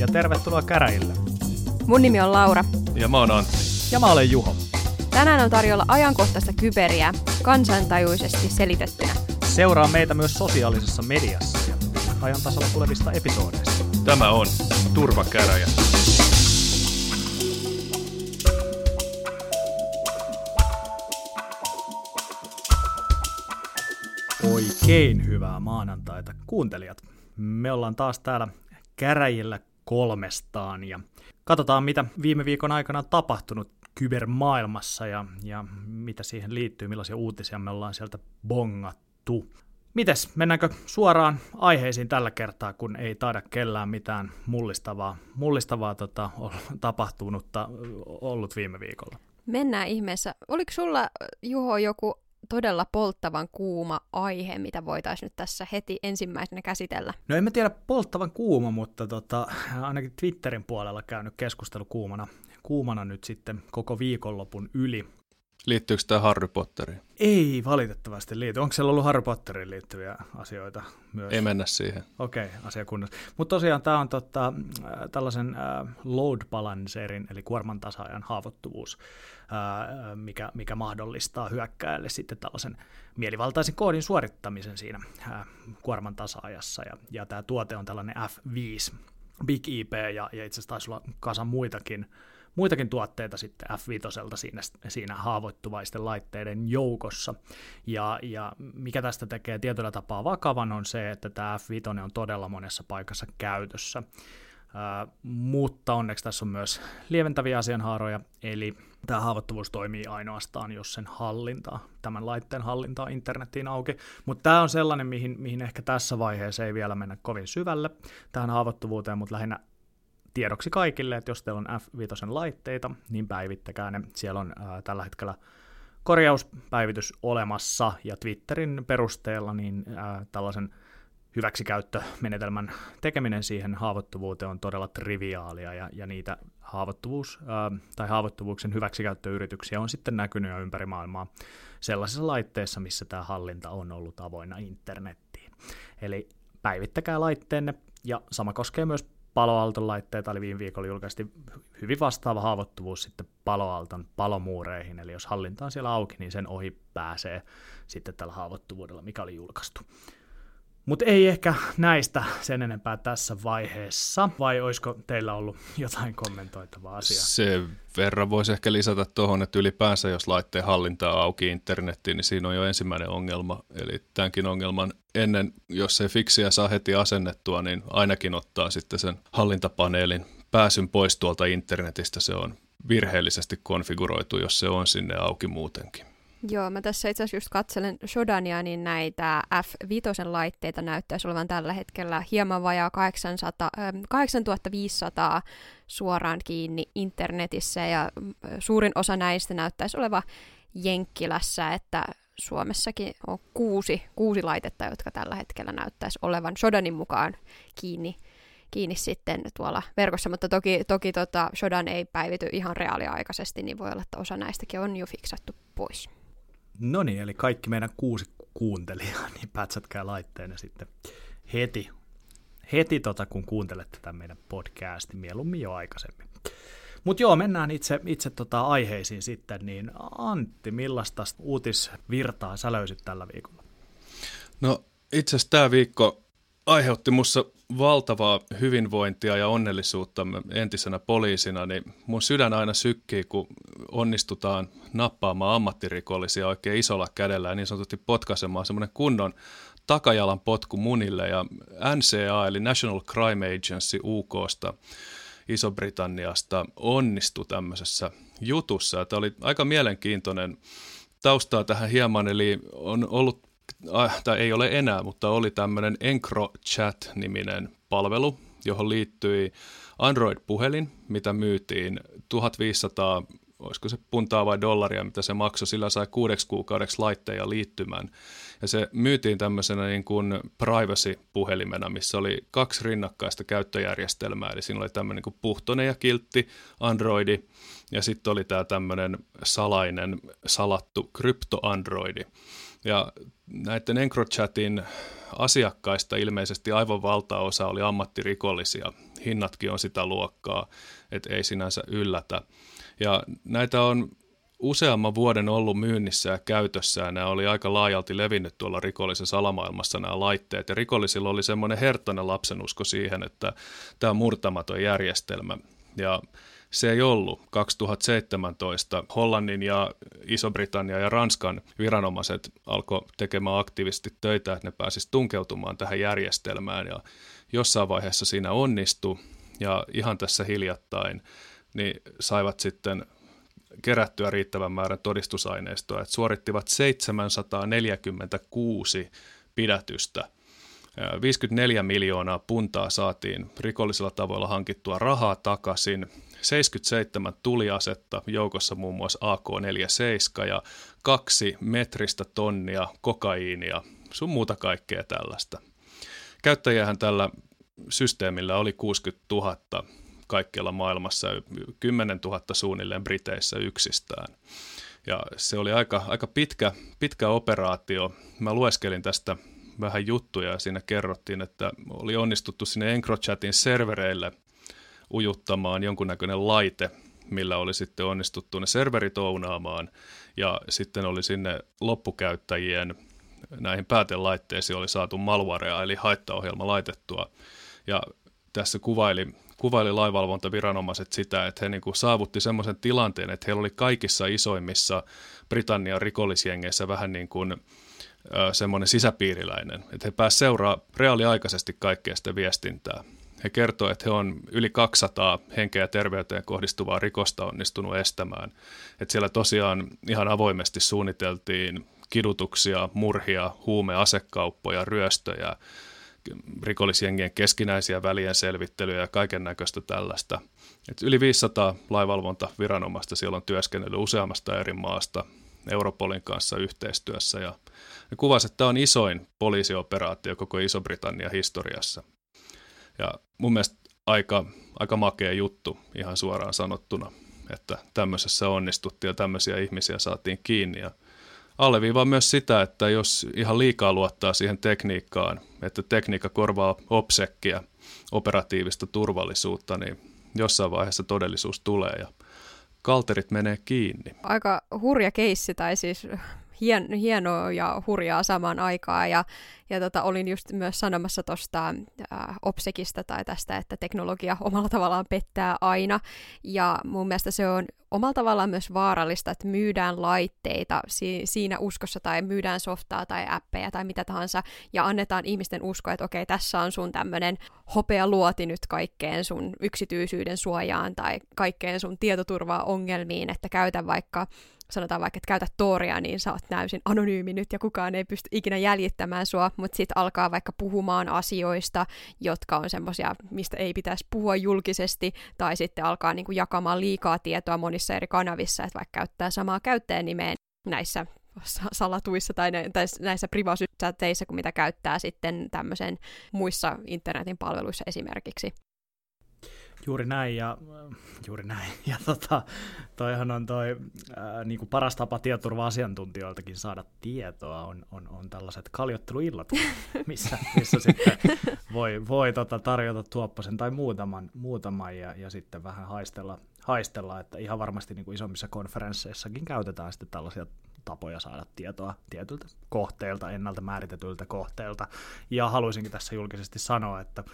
ja tervetuloa käräjille. Mun nimi on Laura. Ja mä oon Antti. Ja mä olen Juho. Tänään on tarjolla ajankohtaista kyberiä kansantajuisesti selitettynä. Seuraa meitä myös sosiaalisessa mediassa ja ajan tasalla tulevista episoodeista. Tämä on Turvakäräjä. Oikein hyvää maanantaita kuuntelijat. Me ollaan taas täällä käräjillä kolmestaan ja katsotaan mitä viime viikon aikana on tapahtunut kybermaailmassa ja, ja mitä siihen liittyy, millaisia uutisia me ollaan sieltä bongattu. Mites, mennäänkö suoraan aiheisiin tällä kertaa, kun ei taida kellään mitään mullistavaa, mullistavaa tota, tapahtunutta ollut viime viikolla? Mennään ihmeessä. Oliko sulla, Juho, joku todella polttavan kuuma aihe, mitä voitaisiin nyt tässä heti ensimmäisenä käsitellä? No en mä tiedä polttavan kuuma, mutta tota, ainakin Twitterin puolella käynyt keskustelu kuumana, kuumana nyt sitten koko viikonlopun yli. Liittyykö tämä Harry Potteriin? Ei valitettavasti liity. Onko siellä ollut Harry Potteriin liittyviä asioita myös? Ei mennä siihen. Okei, okay, asia kunnossa. Mutta tosiaan tämä on tota, tällaisen äh, load balancerin, eli kuorman tasaajan haavoittuvuus, äh, mikä, mikä mahdollistaa hyökkääjälle sitten tällaisen mielivaltaisen koodin suorittamisen siinä äh, kuorman tasaajassa. Ja, ja tämä tuote on tällainen F5 Big IP, ja, ja itse asiassa taisi olla kasa muitakin muitakin tuotteita sitten F5 siinä, siinä haavoittuvaisten laitteiden joukossa. Ja, ja mikä tästä tekee tietyllä tapaa vakavan on se, että tämä F5 on todella monessa paikassa käytössä. Uh, mutta onneksi tässä on myös lieventäviä asianhaaroja, eli tämä haavoittuvuus toimii ainoastaan, jos sen hallintaa, tämän laitteen hallintaa internettiin auki. Mutta tämä on sellainen, mihin, mihin ehkä tässä vaiheessa ei vielä mennä kovin syvälle tähän haavoittuvuuteen, mutta lähinnä tiedoksi kaikille, että jos teillä on F5 laitteita, niin päivittäkää ne. Siellä on ää, tällä hetkellä korjauspäivitys olemassa, ja Twitterin perusteella niin ää, tällaisen hyväksikäyttömenetelmän tekeminen siihen haavoittuvuuteen on todella triviaalia, ja, ja niitä haavoittuvuus, ää, tai haavoittuvuuksen hyväksikäyttöyrityksiä on sitten näkynyt jo ympäri maailmaa sellaisissa laitteissa, missä tämä hallinta on ollut avoinna internettiin. Eli päivittäkää laitteenne, ja sama koskee myös paloalton laitteita, eli viime viikolla julkaistiin hyvin vastaava haavoittuvuus sitten paloalton palomuureihin, eli jos hallinta on siellä auki, niin sen ohi pääsee sitten tällä haavoittuvuudella, mikä oli julkaistu. Mutta ei ehkä näistä sen enempää tässä vaiheessa, vai olisiko teillä ollut jotain kommentoitavaa asiaa? Se verran voisi ehkä lisätä tuohon, että ylipäänsä jos laitteen hallintaa auki internettiin, niin siinä on jo ensimmäinen ongelma. Eli tämänkin ongelman ennen, jos se fiksiä saa heti asennettua, niin ainakin ottaa sitten sen hallintapaneelin pääsyn pois tuolta internetistä. Se on virheellisesti konfiguroitu, jos se on sinne auki muutenkin. Joo, mä tässä itse asiassa just katselen Shodania, niin näitä F5-laitteita näyttäisi olevan tällä hetkellä hieman vajaa 800, 8500 suoraan kiinni internetissä, ja suurin osa näistä näyttäisi oleva Jenkkilässä, että Suomessakin on kuusi, kuusi laitetta, jotka tällä hetkellä näyttäisi olevan Shodanin mukaan kiinni, kiinni sitten tuolla verkossa, mutta toki, toki tota, Shodan ei päivity ihan reaaliaikaisesti, niin voi olla, että osa näistäkin on jo fiksattu pois. No niin, eli kaikki meidän kuusi kuuntelijaa, niin pätsätkää laitteena sitten heti, heti tota, kun kuuntelette tämän meidän podcastin, mieluummin jo aikaisemmin. Mutta joo, mennään itse, itse tota aiheisiin sitten, niin Antti, millaista uutisvirtaa sä löysit tällä viikolla? No itse asiassa tämä viikko aiheutti mussa valtavaa hyvinvointia ja onnellisuutta entisenä poliisina, niin mun sydän aina sykkii, kun onnistutaan nappaamaan ammattirikollisia oikein isolla kädellä ja niin sanotusti potkaisemaan semmoinen kunnon takajalan potku munille. Ja NCA eli National Crime Agency UKsta Iso-Britanniasta onnistui tämmöisessä jutussa. Tämä oli aika mielenkiintoinen taustaa tähän hieman, eli on ollut äh, tai ei ole enää, mutta oli tämmöinen EncroChat-niminen palvelu, johon liittyi Android-puhelin, mitä myytiin 1500, olisiko se puntaa vai dollaria, mitä se maksoi, sillä sai kuudeksi kuukaudeksi laitteen ja liittymän. Ja se myytiin tämmöisenä niin kuin privacy-puhelimena, missä oli kaksi rinnakkaista käyttöjärjestelmää, eli siinä oli tämmöinen niin kuin puhtoinen ja kiltti Androidi, ja sitten oli tämä tämmöinen salainen, salattu krypto-Androidi. Ja näiden EncroChatin asiakkaista ilmeisesti aivan valtaosa oli ammattirikollisia hinnatkin on sitä luokkaa, että ei sinänsä yllätä. Ja näitä on useamman vuoden ollut myynnissä ja käytössä ja nämä oli aika laajalti levinnyt tuolla rikollisessa alamaailmassa nämä laitteet. Ja rikollisilla oli semmoinen herttainen lapsenusko siihen, että tämä on murtamaton järjestelmä. Ja se ei ollut. 2017 Hollannin ja Iso-Britannia ja Ranskan viranomaiset alkoi tekemään aktiivisesti töitä, että ne pääsisi tunkeutumaan tähän järjestelmään ja jossain vaiheessa siinä onnistui ja ihan tässä hiljattain niin saivat sitten kerättyä riittävän määrän todistusaineistoa, että suorittivat 746 pidätystä. 54 miljoonaa puntaa saatiin rikollisilla tavoilla hankittua rahaa takaisin, 77 tuliasetta, joukossa muun muassa AK-47 ja kaksi metristä tonnia kokaiinia, sun muuta kaikkea tällaista. Käyttäjähän tällä systeemillä oli 60 000 kaikkialla maailmassa, 10 000 suunnilleen Briteissä yksistään. Ja se oli aika, aika pitkä, pitkä operaatio. Mä lueskelin tästä vähän juttuja ja siinä kerrottiin, että oli onnistuttu sinne EncroChatin servereille ujuttamaan jonkunnäköinen laite, millä oli sitten onnistuttu ne serverit ounaamaan ja sitten oli sinne loppukäyttäjien näihin päätelaitteisiin oli saatu malwarea eli haittaohjelma laitettua. Ja tässä kuvaili, kuvaili laivalvontaviranomaiset sitä, että he niin kuin saavutti semmoisen tilanteen, että heillä oli kaikissa isoimmissa Britannian rikollisjengeissä vähän niin kuin semmoinen sisäpiiriläinen, että he pääsivät seuraamaan reaaliaikaisesti kaikkea sitä viestintää. He kertovat, että he on yli 200 henkeä ja terveyteen kohdistuvaa rikosta onnistunut estämään. Että siellä tosiaan ihan avoimesti suunniteltiin kidutuksia, murhia, huumeasekauppoja, ryöstöjä, rikollisjengien keskinäisiä välien selvittelyjä ja kaiken näköistä tällaista. Et yli 500 laivalvontaviranomaista siellä on työskennellyt useammasta eri maasta Europolin kanssa yhteistyössä ja ne kuvasi, että tämä on isoin poliisioperaatio koko Iso-Britannian historiassa. Ja mun mielestä aika, aika makea juttu ihan suoraan sanottuna, että tämmöisessä onnistuttiin ja tämmöisiä ihmisiä saatiin kiinni. Ja alleviivaa myös sitä, että jos ihan liikaa luottaa siihen tekniikkaan, että tekniikka korvaa obsekkiä, operatiivista turvallisuutta, niin jossain vaiheessa todellisuus tulee ja kalterit menee kiinni. Aika hurja keissi, tai siis hien, hienoa ja hurjaa samaan aikaan. Ja, ja tota, olin just myös sanomassa tuosta Opsekista tai tästä, että teknologia omalla tavallaan pettää aina. Ja mun mielestä se on omalla tavallaan myös vaarallista, että myydään laitteita si- siinä uskossa tai myydään softaa tai appeja tai mitä tahansa ja annetaan ihmisten uskoa, että okei, tässä on sun tämmöinen hopea luoti nyt kaikkeen sun yksityisyyden suojaan tai kaikkeen sun tietoturvaa ongelmiin, että käytä vaikka sanotaan vaikka, että käytä Toria, niin sä oot täysin anonyymi nyt ja kukaan ei pysty ikinä jäljittämään sua, mutta sitten alkaa vaikka puhumaan asioista, jotka on semmoisia, mistä ei pitäisi puhua julkisesti, tai sitten alkaa niin kuin jakamaan liikaa tietoa monissa eri kanavissa, että vaikka käyttää samaa käyttäjänimeä näissä salatuissa tai, näissä privacy kuin mitä käyttää sitten tämmöisen muissa internetin palveluissa esimerkiksi. Juuri näin, ja juuri näin. Ja tota, toihan on toi ää, niin kuin paras tapa tietoturva-asiantuntijoiltakin saada tietoa, on, on, on tällaiset kaljotteluillat, missä, missä sitten voi, voi tota, tarjota tuoppasen tai muutaman, muutaman ja, ja sitten vähän haistella, haistella, että ihan varmasti niin kuin isommissa konferensseissakin käytetään sitten tällaisia tapoja saada tietoa tietyltä kohteelta, ennalta määritetyltä kohteelta. Ja haluaisinkin tässä julkisesti sanoa, että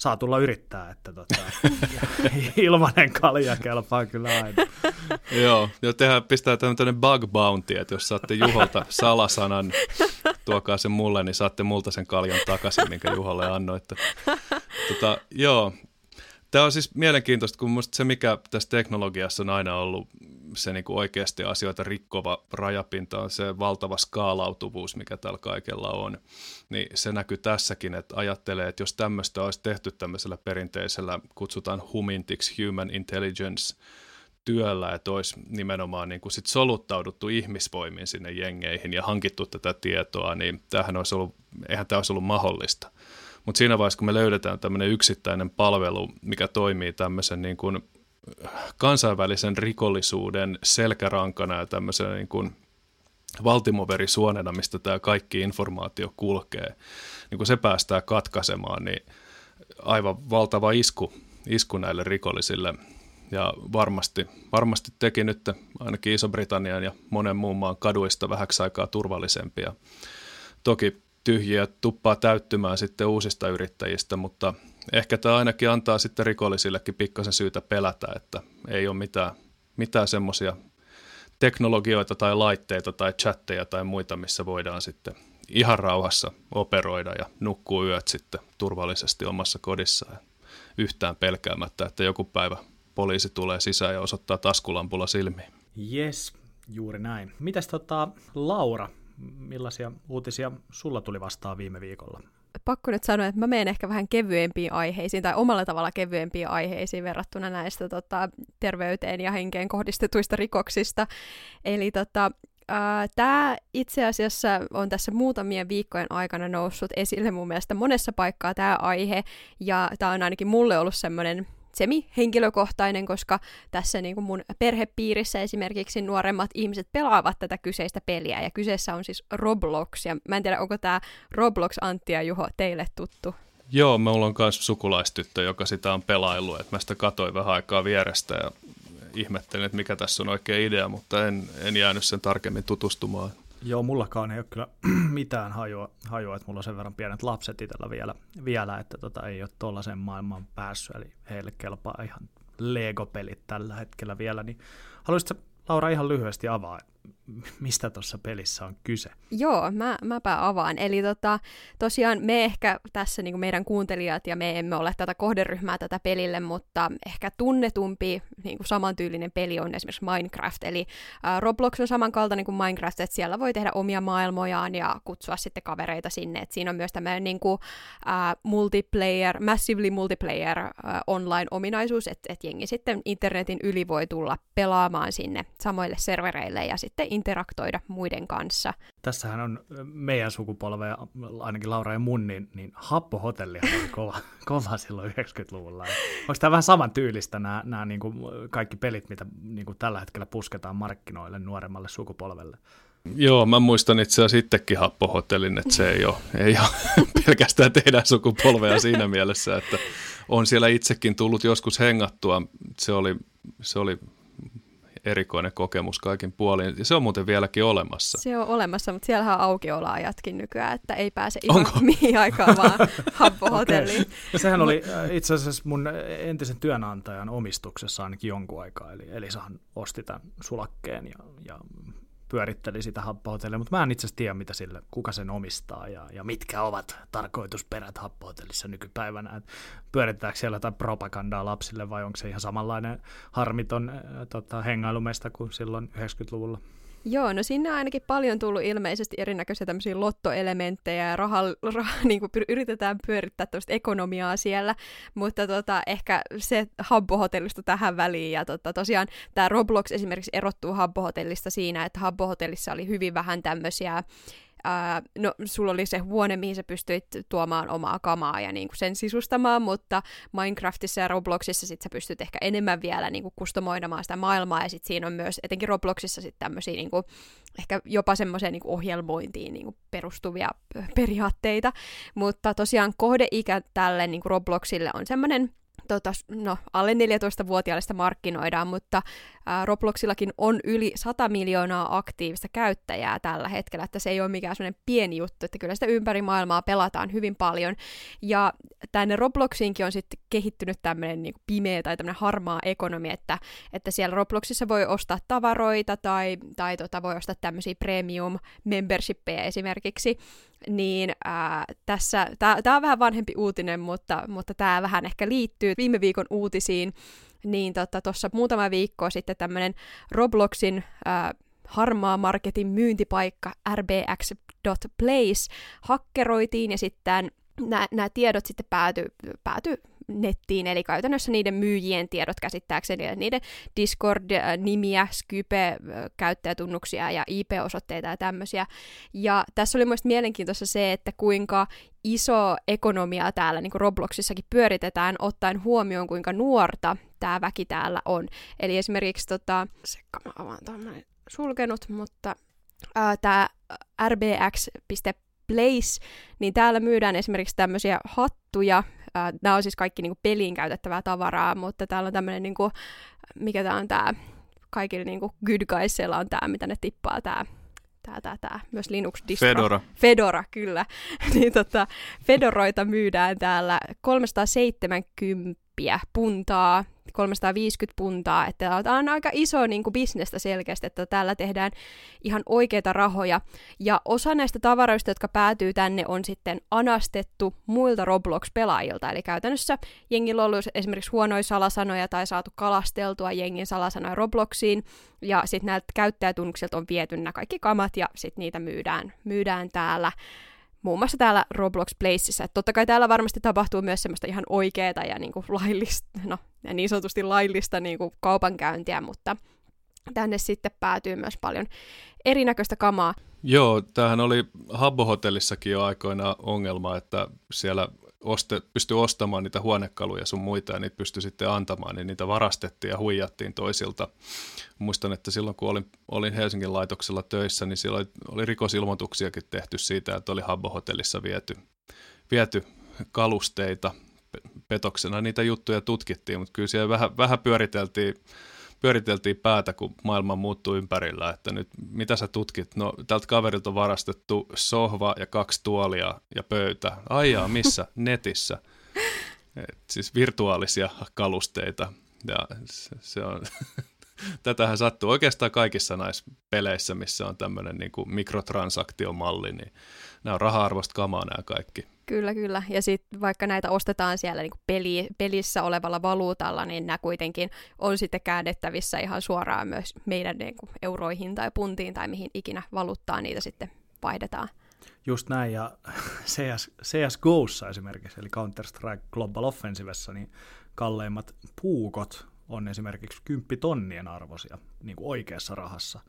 saa tulla yrittää, että tota, ilmanen kalja kelpaa kyllä aina. Joo, ja tehdään, pistää tämmöinen bug bounty, että jos saatte Juholta salasanan, tuokaa sen mulle, niin saatte multa sen kaljan takaisin, minkä Juholle annoitte. Tota, joo, Tämä on siis mielenkiintoista, kun se, mikä tässä teknologiassa on aina ollut se niin kuin oikeasti asioita rikkova rajapinta, on se valtava skaalautuvuus, mikä tällä kaikella on. Niin se näkyy tässäkin, että ajattelee, että jos tämmöistä olisi tehty tämmöisellä perinteisellä, kutsutaan humintiksi, human intelligence, työllä, että olisi nimenomaan niin kuin sit soluttauduttu ihmisvoimin sinne jengeihin ja hankittu tätä tietoa, niin tämähän olisi ollut, eihän tämä olisi ollut mahdollista. Mutta siinä vaiheessa, kun me löydetään tämmöinen yksittäinen palvelu, mikä toimii tämmöisen niin kuin kansainvälisen rikollisuuden selkärankana ja tämmöisen niin kuin valtimoverisuonena, mistä tämä kaikki informaatio kulkee, niin kun se päästään katkaisemaan, niin aivan valtava isku isku näille rikollisille. Ja varmasti, varmasti teki nyt ainakin Iso-Britannian ja monen muun maan kaduista vähäksi aikaa turvallisempia. Toki tyhjiä tuppaa täyttymään sitten uusista yrittäjistä, mutta ehkä tämä ainakin antaa sitten rikollisillekin pikkasen syytä pelätä, että ei ole mitään, mitään semmoisia teknologioita tai laitteita tai chatteja tai muita, missä voidaan sitten ihan rauhassa operoida ja nukkuu yöt sitten turvallisesti omassa kodissaan yhtään pelkäämättä, että joku päivä poliisi tulee sisään ja osoittaa taskulampulla silmiin. Yes, juuri näin. Mitäs tota, Laura, millaisia uutisia sulla tuli vastaan viime viikolla? Pakko nyt sanoa, että mä menen ehkä vähän kevyempiin aiheisiin tai omalla tavalla kevyempiin aiheisiin verrattuna näistä tota, terveyteen ja henkeen kohdistetuista rikoksista. Eli tota, Tämä itse asiassa on tässä muutamien viikkojen aikana noussut esille mun mielestä monessa paikkaa tämä aihe, ja tämä on ainakin mulle ollut semmoinen semi-henkilökohtainen, koska tässä niin kuin mun perhepiirissä esimerkiksi nuoremmat ihmiset pelaavat tätä kyseistä peliä, ja kyseessä on siis Roblox, ja mä en tiedä, onko tämä Roblox Antti ja Juho teille tuttu? Joo, mulla on myös sukulaistyttö, joka sitä on pelaillut, että mä sitä katoin vähän aikaa vierestä ja ihmettelin, että mikä tässä on oikea idea, mutta en, en jäänyt sen tarkemmin tutustumaan. Joo, mullakaan ei ole kyllä mitään hajua, hajua että mulla on sen verran pienet lapset itsellä vielä, vielä että tota, ei ole tuollaiseen maailmaan päässyt, eli heille kelpaa ihan Lego-pelit tällä hetkellä vielä, niin haluaisitko Laura ihan lyhyesti avaa, mistä tuossa pelissä on kyse. Joo, mä, mäpä avaan. Eli tota, tosiaan me ehkä tässä niin meidän kuuntelijat ja me emme ole tätä kohderyhmää tätä pelille, mutta ehkä tunnetumpi niin kuin samantyylinen peli on esimerkiksi Minecraft. Eli äh, Roblox on samankaltainen kuin Minecraft, että siellä voi tehdä omia maailmojaan ja kutsua sitten kavereita sinne. Et siinä on myös tämmöinen niin kuin, multiplayer, massively multiplayer äh, online-ominaisuus, että et jengi sitten internetin yli voi tulla pelaamaan sinne samoille servereille ja sitten interaktoida muiden kanssa. Tässähän on meidän sukupolve, ainakin Laura ja mun, niin, niin happohotelli oli kova, kova silloin 90-luvulla. Onko tämä vähän saman tyylistä nämä, nämä niin kuin kaikki pelit, mitä niin kuin tällä hetkellä pusketaan markkinoille nuoremmalle sukupolvelle? Joo, mä muistan itse asiassa sittenkin happohotellin, että se ei ole, ei ole pelkästään teidän sukupolvea siinä mielessä, että on siellä itsekin tullut joskus hengattua. Se oli, se oli erikoinen kokemus kaikin puolin. Ja se on muuten vieläkin olemassa. Se on olemassa, mutta siellä on aukioloajatkin nykyään, että ei pääse ihan Onko? mihin aikaan vaan happohotelliin. Okay. Sehän oli äh, itse asiassa mun entisen työnantajan omistuksessa ainakin jonkun aikaa, eli Elisahan osti tämän sulakkeen ja, ja pyöritteli sitä happohotellia, mutta mä en itse asiassa tiedä, mitä sille, kuka sen omistaa ja, ja mitkä ovat tarkoitusperät happohotellissa nykypäivänä. Et pyöritetäänkö siellä jotain propagandaa lapsille vai onko se ihan samanlainen harmiton äh, tota, hengailumesta kuin silloin 90-luvulla? Joo, no sinne on ainakin paljon tullut ilmeisesti erinäköisiä tämmöisiä lottoelementtejä ja raha, raha, niin kuin yritetään pyörittää tämmöistä ekonomiaa siellä, mutta tota, ehkä se Habbo-hotellista tähän väliin ja tota, tosiaan tämä Roblox esimerkiksi erottuu Habbo-hotellista siinä, että Habbo-hotellissa oli hyvin vähän tämmöisiä ää, no sulla oli se huone, mihin sä pystyit tuomaan omaa kamaa ja niin kuin sen sisustamaan, mutta Minecraftissa ja Robloxissa sit sä pystyt ehkä enemmän vielä niin kuin kustomoidamaan sitä maailmaa, ja sit siinä on myös etenkin Robloxissa sitten tämmöisiä niin kuin, ehkä jopa semmoiseen niin ohjelmointiin niin kuin perustuvia periaatteita, mutta tosiaan kohdeikä tälle niin kuin Robloxille on semmoinen tota, no, alle 14-vuotiaille markkinoidaan, mutta Robloxillakin on yli 100 miljoonaa aktiivista käyttäjää tällä hetkellä, että se ei ole mikään sellainen pieni juttu, että kyllä sitä ympäri maailmaa pelataan hyvin paljon. Ja tänne Robloxiinkin on sitten kehittynyt tämmöinen niin pimeä tai tämmöinen harmaa ekonomi, että, että siellä Robloxissa voi ostaa tavaroita tai, tai tota, voi ostaa tämmöisiä premium membershippeja esimerkiksi, niin ää, tässä, tämä on vähän vanhempi uutinen, mutta, mutta tämä vähän ehkä liittyy viime viikon uutisiin, niin tuossa tota, muutama viikko sitten tämmöinen Robloxin ää, harmaa marketin myyntipaikka rbx.place hakkeroitiin ja sitten nämä tiedot sitten päätyi pääty nettiin, eli käytännössä niiden myyjien tiedot käsittääkseni, eli niiden Discord-nimiä, Skype-käyttäjätunnuksia ja IP-osoitteita ja tämmöisiä. Ja tässä oli myös mielenkiintoista se, että kuinka iso ekonomia täällä niin kuin Robloxissakin pyöritetään, ottaen huomioon, kuinka nuorta tämä väki täällä on. Eli esimerkiksi, tota, sekka mä avaan sulkenut, mutta tämä rbx.place, niin täällä myydään esimerkiksi tämmöisiä hattuja, Äh, nämä on siis kaikki niin kuin peliin käytettävää tavaraa, mutta täällä on tämmöinen, niin kuin, mikä tämä on tämä, kaikilla niin kuin good guysilla on tämä, mitä ne tippaa, tämä tää, tää, tää, myös Linux distro. Fedora. Fedora, kyllä. niin tota, Fedoroita myydään täällä 370 puntaa 350 puntaa, että tämä on aika iso niin kuin bisnestä selkeästi, että täällä tehdään ihan oikeita rahoja. Ja osa näistä tavaroista, jotka päätyy tänne, on sitten anastettu muilta Roblox-pelaajilta. Eli käytännössä jengillä on ollut esimerkiksi huonoja salasanoja tai saatu kalasteltua jengin salasanoja Robloxiin, ja sitten näiltä käyttäjätunnuksilta on viety nämä kaikki kamat, ja sitten niitä myydään, myydään täällä muun muassa täällä Roblox Placeissa. Et totta kai täällä varmasti tapahtuu myös semmoista ihan oikeaa ja niin kuin laillista, no ja niin sanotusti laillista niin kuin kaupankäyntiä, mutta tänne sitten päätyy myös paljon erinäköistä kamaa. Joo, tämähän oli Habbo-hotellissakin jo aikoina ongelma, että siellä oste, pystyi ostamaan niitä huonekaluja sun muita ja niitä pystyi sitten antamaan, niin niitä varastettiin ja huijattiin toisilta. Muistan, että silloin kun olin, olin Helsingin laitoksella töissä, niin siellä oli, oli rikosilmoituksiakin tehty siitä, että oli Habbo-hotellissa viety, viety kalusteita petoksena. Niitä juttuja tutkittiin, mutta kyllä siellä vähän, vähän pyöriteltiin pyöriteltiin päätä, kun maailma muuttui ympärillä, että nyt mitä sä tutkit? No tältä kaverilta on varastettu sohva ja kaksi tuolia ja pöytä. Aijaa, missä? Netissä. Et siis virtuaalisia kalusteita. Ja se, se on, tätähän sattuu oikeastaan kaikissa näissä peleissä, missä on tämmöinen niin mikrotransaktiomalli, niin nämä on raha-arvoista kamaa nämä kaikki. Kyllä, kyllä. Ja sitten vaikka näitä ostetaan siellä niin peli, pelissä olevalla valuutalla, niin nämä kuitenkin on sitten käännettävissä ihan suoraan myös meidän niin kuin euroihin tai puntiin tai mihin ikinä valuuttaa niitä sitten vaihdetaan. Just näin, ja CS, CSGOssa esimerkiksi, eli Counter-Strike Global Offensivessa, niin kalleimmat puukot on esimerkiksi 10 tonnien arvoisia niin kuin oikeassa rahassa.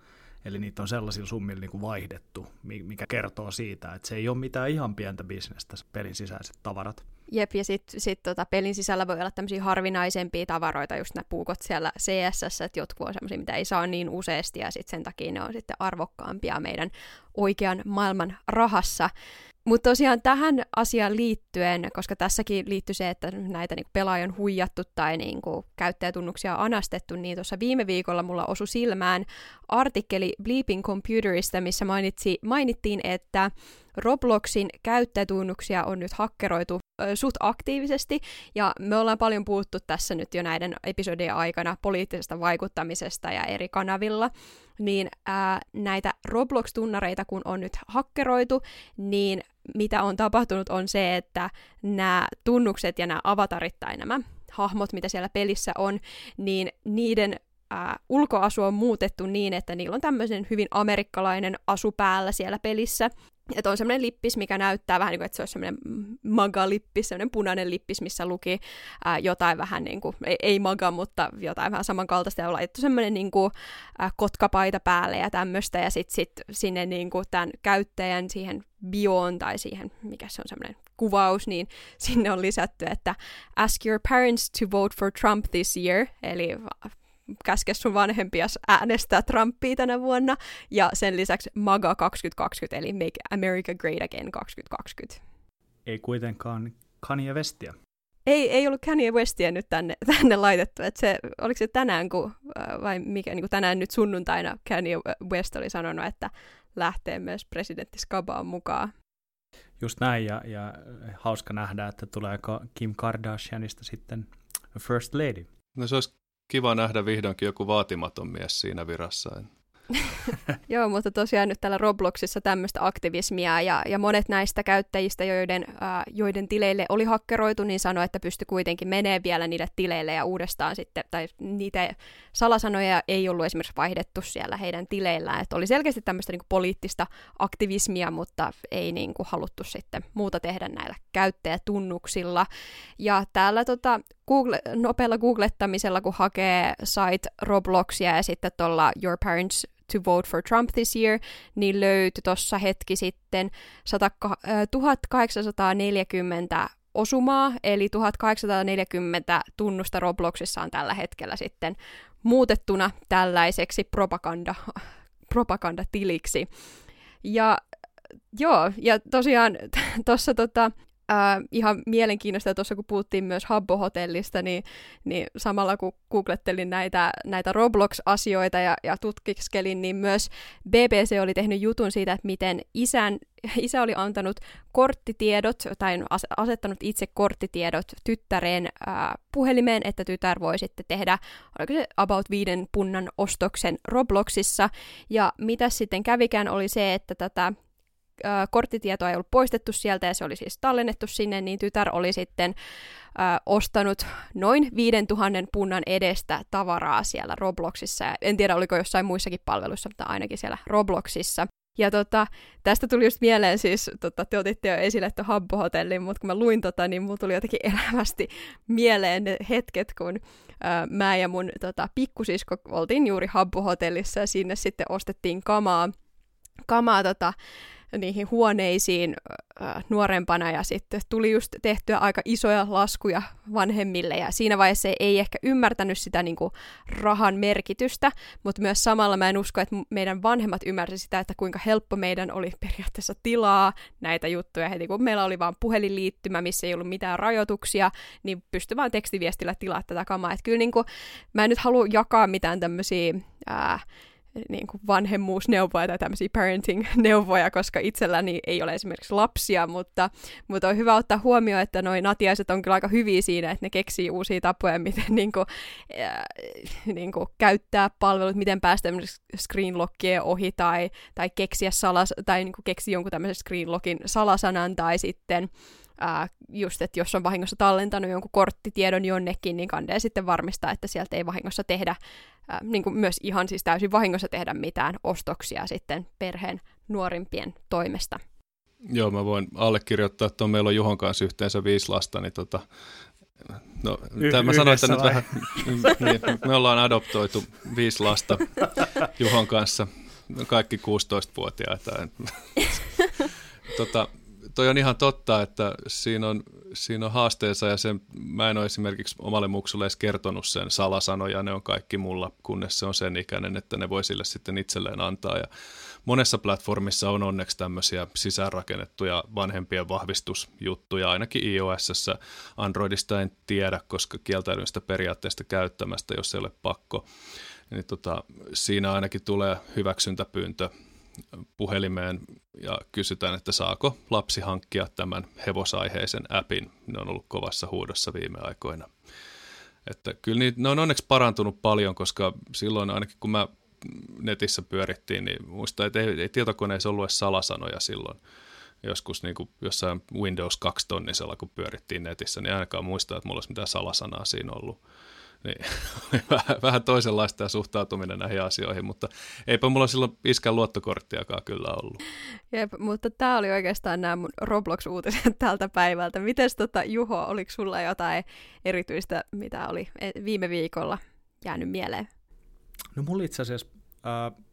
Eli niitä on sellaisilla summilla niin kuin vaihdettu, mikä kertoo siitä, että se ei ole mitään ihan pientä bisnestä, pelin sisäiset tavarat. Jep, ja sitten sit tota, pelin sisällä voi olla tämmöisiä harvinaisempia tavaroita, just nämä puukot siellä CSS, että jotkut on semmoisia, mitä ei saa niin useasti, ja sitten sen takia ne on sitten arvokkaampia meidän oikean maailman rahassa. Mutta tosiaan tähän asiaan liittyen, koska tässäkin liittyy se, että näitä niinku pelaajia on huijattu tai niinku käyttäjätunnuksia anastettu, niin tuossa viime viikolla mulla osui silmään artikkeli Bleeping Computerista, missä mainitsi, mainittiin, että Robloxin käyttäjätunnuksia on nyt hakkeroitu suht aktiivisesti, ja me ollaan paljon puhuttu tässä nyt jo näiden episodien aikana poliittisesta vaikuttamisesta ja eri kanavilla, niin ää, näitä Roblox-tunnareita kun on nyt hakkeroitu, niin mitä on tapahtunut on se, että nämä tunnukset ja nämä avatarit tai nämä hahmot, mitä siellä pelissä on, niin niiden ää, ulkoasu on muutettu niin, että niillä on tämmöisen hyvin amerikkalainen asu päällä siellä pelissä, että on semmoinen lippis, mikä näyttää vähän niin kuin, että se olisi semmoinen maga-lippis, semmoinen punainen lippis, missä luki ää, jotain vähän niin kuin, ei, ei maga, mutta jotain vähän samankaltaista, ja on laitettu semmoinen niin kuin, ää, kotkapaita päälle ja tämmöistä, ja sitten sit sinne niin kuin, tämän käyttäjän siihen bioon tai siihen, mikä se on semmoinen kuvaus, niin sinne on lisätty, että ask your parents to vote for Trump this year, eli käske sun vanhempia äänestää Trumpia tänä vuonna, ja sen lisäksi MAGA 2020, eli Make America Great Again 2020. Ei kuitenkaan Kanye Westia. Ei, ei ollut Kanye Westia nyt tänne, tänne laitettu. että se, oliko se tänään, kun, äh, vai mikä, niin kuin tänään nyt sunnuntaina Kanye West oli sanonut, että lähtee myös presidentti Skabaan mukaan. Just näin, ja, ja hauska nähdä, että tuleeko Kim Kardashianista sitten First Lady. No se olisi kiva nähdä vihdoinkin joku vaatimaton mies siinä virassa. Joo, mutta tosiaan nyt täällä Robloxissa tämmöistä aktivismia ja, ja monet näistä käyttäjistä, joiden, äh, joiden tileille oli hakkeroitu, niin sanoi, että pystyi kuitenkin menee vielä niille tileille ja uudestaan sitten, tai niitä salasanoja ei ollut esimerkiksi vaihdettu siellä heidän tileillään, että oli selkeästi tämmöistä niin poliittista aktivismia, mutta ei niin kuin haluttu sitten muuta tehdä näillä käyttäjätunnuksilla. Ja täällä tota, Google, nopealla googlettamisella, kun hakee site Robloxia ja sitten tuolla Your Parents to Vote for Trump this year, niin löytyi tuossa hetki sitten 100, 1840 osumaa, eli 1840 tunnusta Robloxissa on tällä hetkellä sitten muutettuna tällaiseksi propaganda, propagandatiliksi. Ja joo, ja tosiaan tuossa tota, Äh, ihan mielenkiintoista tuossa, kun puhuttiin myös Habbo-hotellista, niin, niin samalla kun googlettelin näitä, näitä Roblox-asioita ja, ja tutkiskelin, niin myös BBC oli tehnyt jutun siitä, että miten isän, isä oli antanut korttitiedot tai asettanut itse korttitiedot tyttäreen äh, puhelimeen, että tytär voi sitten tehdä, oliko se about viiden punnan ostoksen Robloxissa. Ja mitä sitten kävikään oli se, että tätä äh, korttitietoa ei ollut poistettu sieltä ja se oli siis tallennettu sinne, niin tytär oli sitten äh, ostanut noin 5000 punnan edestä tavaraa siellä Robloxissa. En tiedä, oliko jossain muissakin palveluissa, mutta ainakin siellä Robloxissa. Ja tota, tästä tuli just mieleen siis, tota, te otitte jo esille tuon Habbo-hotellin, mutta kun mä luin tota, niin mulla tuli jotenkin elävästi mieleen ne hetket, kun ää, mä ja mun tota, pikkusisko oltiin juuri Habbo-hotellissa ja sinne sitten ostettiin kamaa, kamaa tota, niihin huoneisiin äh, nuorempana ja sitten tuli just tehtyä aika isoja laskuja vanhemmille ja siinä vaiheessa ei ehkä ymmärtänyt sitä niin kuin, rahan merkitystä, mutta myös samalla mä en usko, että meidän vanhemmat ymmärsivät sitä, että kuinka helppo meidän oli periaatteessa tilaa näitä juttuja heti, kun meillä oli vaan puhelinliittymä, missä ei ollut mitään rajoituksia, niin pystyi vaan tekstiviestillä tilaa tätä kamaa. Että kyllä niin kuin, mä en nyt halua jakaa mitään tämmöisiä niin kuin vanhemmuusneuvoja tai tämmöisiä parenting-neuvoja, koska itselläni ei ole esimerkiksi lapsia, mutta, mutta on hyvä ottaa huomioon, että noi natiaiset on kyllä aika hyviä siinä, että ne keksii uusia tapoja, miten niin kuin, äh, niin kuin käyttää palvelut, miten päästä screenlockien ohi tai, tai keksiä salas, tai niin kuin keksiä jonkun tämmöisen screenlockin salasanan tai sitten ää, just, että jos on vahingossa tallentanut jonkun korttitiedon jonnekin, niin kandee sitten varmistaa, että sieltä ei vahingossa tehdä, ää, niin kuin myös ihan siis täysin vahingossa tehdä mitään ostoksia sitten perheen nuorimpien toimesta. Joo, mä voin allekirjoittaa, että meillä on Juhon kanssa yhteensä viisi lasta, niin tota, No, y- mä sanoin, että nyt vähän, niin, me ollaan adoptoitu viisi lasta Juhon kanssa, kaikki 16-vuotiaita. tota, toi on ihan totta, että siinä on, siinä on haasteensa ja sen, mä en ole esimerkiksi omalle muksulle edes kertonut sen salasanoja, ne on kaikki mulla, kunnes se on sen ikäinen, että ne voi sille sitten itselleen antaa. Ja monessa platformissa on onneksi tämmöisiä sisäänrakennettuja vanhempien vahvistusjuttuja, ainakin iOS, Androidista en tiedä, koska kieltäydyn sitä periaatteesta käyttämästä, jos ei ole pakko. Niin tota, siinä ainakin tulee hyväksyntäpyyntö puhelimeen ja kysytään, että saako lapsi hankkia tämän hevosaiheisen appin. Ne on ollut kovassa huudossa viime aikoina. Että kyllä niitä, ne on onneksi parantunut paljon, koska silloin ainakin kun mä netissä pyörittiin, niin muista, että ei, ei tietokoneessa ollut edes salasanoja silloin. Joskus niin kuin jossain Windows 2 tonnisella, kun pyörittiin netissä, niin ainakaan muista, että mulla olisi mitään salasanaa siinä ollut niin vähän, vähän toisenlaista suhtautuminen näihin asioihin, mutta eipä mulla silloin iskän luottokorttiakaan kyllä ollut. Jep, mutta tämä oli oikeastaan nämä mun Roblox-uutiset tältä päivältä. Mites tota, Juho, oliko sulla jotain erityistä, mitä oli e, viime viikolla jäänyt mieleen? No mulla itse asiassa, äh,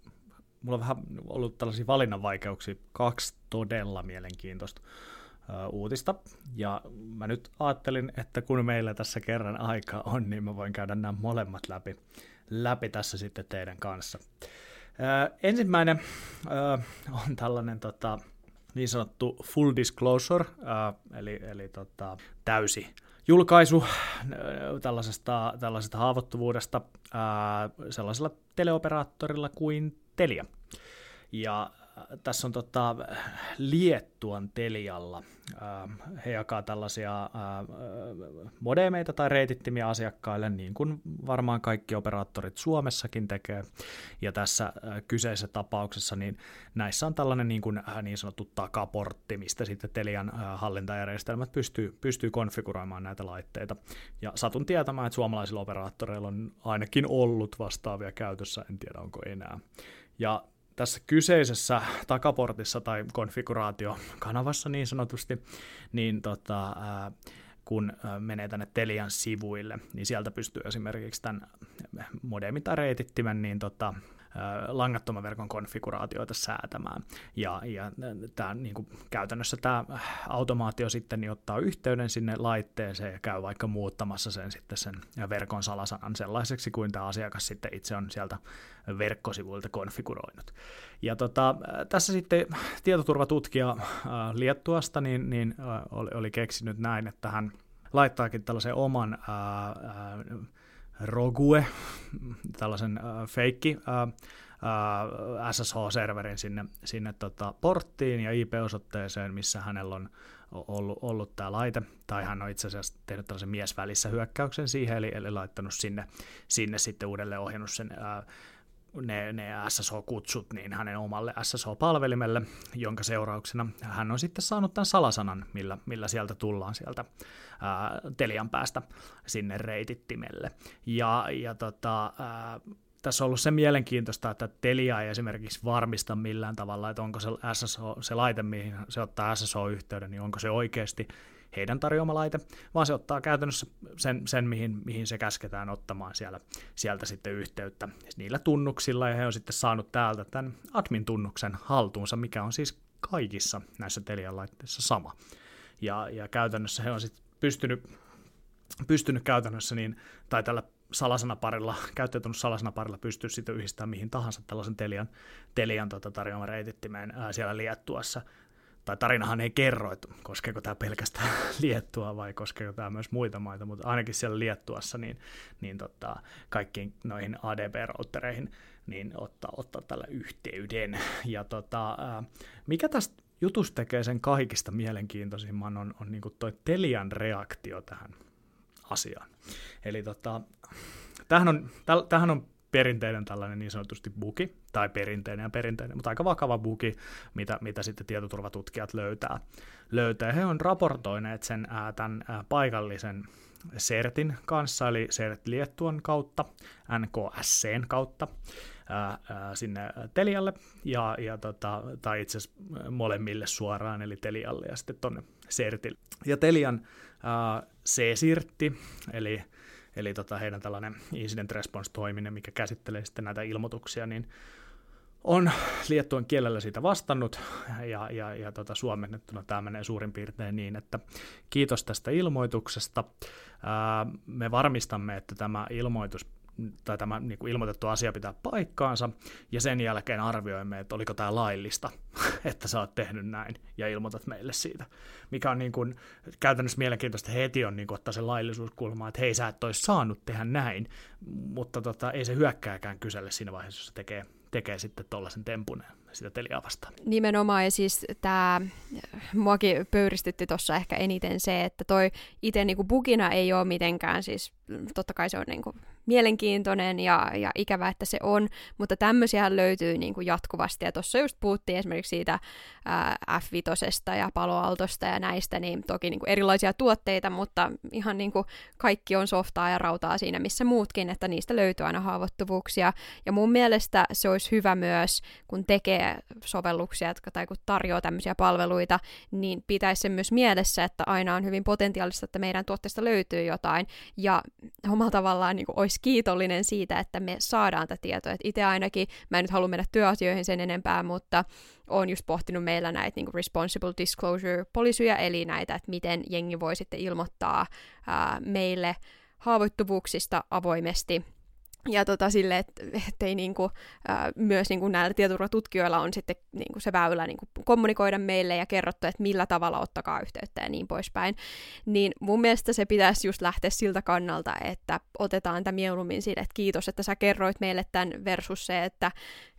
mulla on vähän ollut tällaisia valinnanvaikeuksia, kaksi todella mielenkiintoista uutista. Ja mä nyt ajattelin, että kun meillä tässä kerran aika on, niin mä voin käydä nämä molemmat läpi, läpi tässä sitten teidän kanssa. ensimmäinen on tällainen tota, niin sanottu full disclosure, eli, eli tota, täysi julkaisu tällaisesta, tällaisesta haavoittuvuudesta sellaisella teleoperaattorilla kuin Telia. Ja tässä on tota, Liettuan Telialla. He jakaa tällaisia modemeita tai reitittimiä asiakkaille, niin kuin varmaan kaikki operaattorit Suomessakin tekee. Ja tässä kyseisessä tapauksessa niin näissä on tällainen niin, kuin, niin sanottu takaportti, mistä sitten Telian hallintajärjestelmät pystyy, pystyy konfiguroimaan näitä laitteita. Ja satun tietämään, että suomalaisilla operaattoreilla on ainakin ollut vastaavia käytössä, en tiedä onko enää. Ja tässä kyseisessä takaportissa tai konfiguraatiokanavassa niin sanotusti, niin tota, ää, kun menee tänne Telian sivuille, niin sieltä pystyy esimerkiksi tämän modemin tai reitittimen niin tota, langattoman verkon konfiguraatioita säätämään. Ja, ja tämä, niin kuin, käytännössä tämä automaatio sitten niin ottaa yhteyden sinne laitteeseen ja käy vaikka muuttamassa sen sitten sen verkon salasanan sellaiseksi kuin tämä asiakas sitten itse on sieltä verkkosivuilta konfiguroinut. Ja tota, tässä sitten tietoturvatutkija Liettuasta niin, niin oli, oli keksinyt näin, että hän laittaakin tällaisen oman ää, ää, Rogue, tällaisen ää, feikki ää, SSH-serverin sinne, sinne tota porttiin ja IP-osoitteeseen, missä hänellä on ollut, ollut tämä laite, tai hän on itse asiassa tehnyt tällaisen miesvälissä hyökkäyksen siihen, eli, eli laittanut sinne, sinne sitten uudelleen ohjannut sen ää, ne, ne SSH-kutsut niin hänen omalle SSH-palvelimelle, jonka seurauksena hän on sitten saanut tämän salasanan, millä, millä sieltä tullaan sieltä ää, Telian päästä sinne reitittimelle. Ja, ja tota, ää, tässä on ollut se mielenkiintoista, että Telia ei esimerkiksi varmista millään tavalla, että onko se, SSH, se laite, mihin se ottaa SSH-yhteyden, niin onko se oikeasti heidän tarjoama laite, vaan se ottaa käytännössä sen, sen mihin, mihin se käsketään ottamaan siellä, sieltä sitten yhteyttä niillä tunnuksilla, ja he on sitten saanut täältä tämän admin-tunnuksen haltuunsa, mikä on siis kaikissa näissä Telian laitteissa sama. Ja, ja käytännössä he on sitten pystynyt, pystynyt käytännössä niin, tai tällä salasanaparilla, käyttäytynyt salasanaparilla pystyy sitten yhdistämään mihin tahansa tällaisen Telian, Telian tota, tarjoaman reitittimeen ää, siellä Liettuassa tai tarinahan ei kerro, että koskeeko tämä pelkästään Liettua vai koskeeko tämä myös muita maita, mutta ainakin siellä Liettuassa niin, niin tota, kaikkiin noihin ADB-routtereihin niin ottaa, ottaa tällä yhteyden. Ja tota, mikä tästä jutusta tekee sen kaikista mielenkiintoisimman on, on niin toi Telian reaktio tähän asiaan. Eli tota, tämähän on, tämähän on perinteinen tällainen niin sanotusti buki, tai perinteinen ja perinteinen, mutta aika vakava buki, mitä, mitä sitten tietoturvatutkijat löytää. löytää. He on raportoineet sen ää, tämän ää, paikallisen CERTin kanssa, eli CERT Liettuan kautta, NKSCn kautta, ää, ää, sinne Telialle, ja, ja tota, tai itse asiassa molemmille suoraan, eli Telialle ja sitten tuonne CERTille. Ja Telian ää, C-sirtti, eli eli tota heidän tällainen incident response-toiminen, mikä käsittelee sitten näitä ilmoituksia, niin on liettuan kielellä siitä vastannut, ja, ja, ja tota, suomennettuna tämä menee suurin piirtein niin, että kiitos tästä ilmoituksesta. Ää, me varmistamme, että tämä ilmoitus tai tämä niin kuin ilmoitettu asia pitää paikkaansa, ja sen jälkeen arvioimme, että oliko tämä laillista, että sä oot tehnyt näin, ja ilmoitat meille siitä. Mikä on niin kuin, käytännössä mielenkiintoista heti on niin kuin, ottaa se laillisuuskulma, että hei, sä et olisi saanut tehdä näin, mutta tota, ei se hyökkääkään kyselle siinä vaiheessa, jos se tekee, tekee sitten tuollaisen tempun sitä teliaa vastaan. Nimenomaan, ja siis tämä, muakin pöyristytti tuossa ehkä eniten se, että toi itse niinku bugina ei ole mitenkään, siis totta kai se on niinku mielenkiintoinen ja, ja ikävä, että se on, mutta tämmöisiä löytyy niin kuin jatkuvasti. Ja tuossa just puhuttiin esimerkiksi siitä ää, F5 ja paloaltosta ja näistä, niin toki niin kuin erilaisia tuotteita, mutta ihan niin kuin kaikki on softaa ja rautaa siinä, missä muutkin, että niistä löytyy aina haavoittuvuuksia. Ja mun mielestä se olisi hyvä myös, kun tekee sovelluksia tai kun tarjoaa tämmöisiä palveluita, niin pitäisi se myös mielessä, että aina on hyvin potentiaalista, että meidän tuotteesta löytyy jotain. Ja omalla tavallaan niin kuin olisi kiitollinen siitä, että me saadaan tätä tietoa. Et itse ainakin, mä en nyt halua mennä työasioihin sen enempää, mutta on just pohtinut meillä näitä niin responsible disclosure polisyjä, eli näitä, että miten jengi voi sitten ilmoittaa ää, meille haavoittuvuuksista avoimesti ja tota, sille, että ettei niinku, ää, myös niinku näillä tietoturvatutkijoilla on sitten niinku se väylä niinku kommunikoida meille ja kerrottu, että millä tavalla ottakaa yhteyttä ja niin poispäin. Niin mun mielestä se pitäisi just lähteä siltä kannalta, että otetaan tämä mieluummin siitä, että kiitos, että sä kerroit meille tämän versus se, että,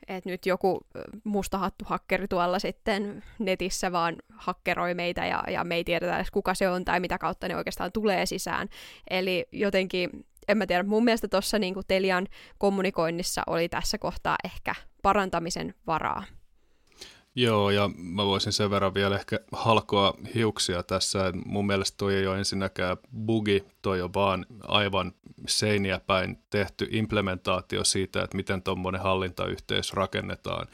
että nyt joku mustahattu hakkeri tuolla sitten netissä vaan hakkeroi meitä ja, ja me ei tiedetä edes kuka se on tai mitä kautta ne oikeastaan tulee sisään. Eli jotenkin en mä tiedä, mun mielestä tuossa niin Telian kommunikoinnissa oli tässä kohtaa ehkä parantamisen varaa. Joo, ja mä voisin sen verran vielä ehkä halkoa hiuksia tässä. Mun mielestä toi ei ole ensinnäkään bugi, toi on vaan aivan seiniä päin tehty implementaatio siitä, että miten tuommoinen hallintayhteys rakennetaan.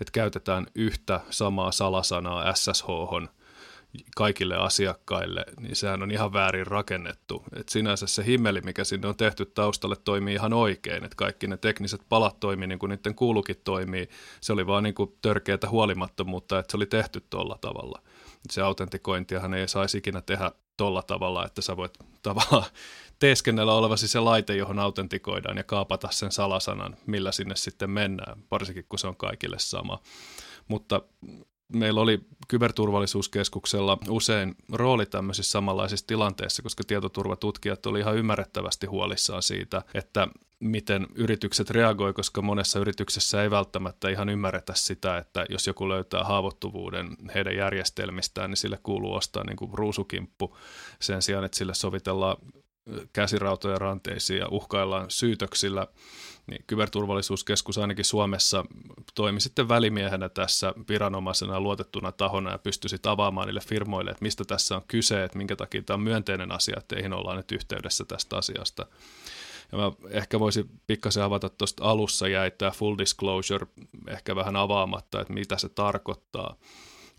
Että käytetään yhtä samaa salasanaa SSH, kaikille asiakkaille, niin sehän on ihan väärin rakennettu. Et sinänsä se himmeli, mikä sinne on tehty taustalle, toimii ihan oikein. Et kaikki ne tekniset palat toimii niin kuin niiden kuulukin toimii. Se oli vaan niin kuin törkeätä huolimattomuutta, että se oli tehty tuolla tavalla. Se autentikointiahan ei saisi ikinä tehdä tuolla tavalla, että sä voit tavallaan teeskennellä olevasi se laite, johon autentikoidaan ja kaapata sen salasanan, millä sinne sitten mennään, varsinkin kun se on kaikille sama. Mutta meillä oli kyberturvallisuuskeskuksella usein rooli tämmöisissä samanlaisissa tilanteissa, koska tietoturvatutkijat oli ihan ymmärrettävästi huolissaan siitä, että miten yritykset reagoi, koska monessa yrityksessä ei välttämättä ihan ymmärretä sitä, että jos joku löytää haavoittuvuuden heidän järjestelmistään, niin sille kuuluu ostaa niin kuin ruusukimppu sen sijaan, että sille sovitellaan käsirautoja ranteisiin ja uhkaillaan syytöksillä, niin kyberturvallisuuskeskus ainakin Suomessa toimi sitten välimiehenä tässä viranomaisena luotettuna tahona ja pystyi sitten avaamaan niille firmoille, että mistä tässä on kyse, että minkä takia tämä on myönteinen asia, että teihin ollaan nyt yhteydessä tästä asiasta. Ja mä ehkä voisin pikkasen avata tuosta alussa jäi tämä full disclosure ehkä vähän avaamatta, että mitä se tarkoittaa.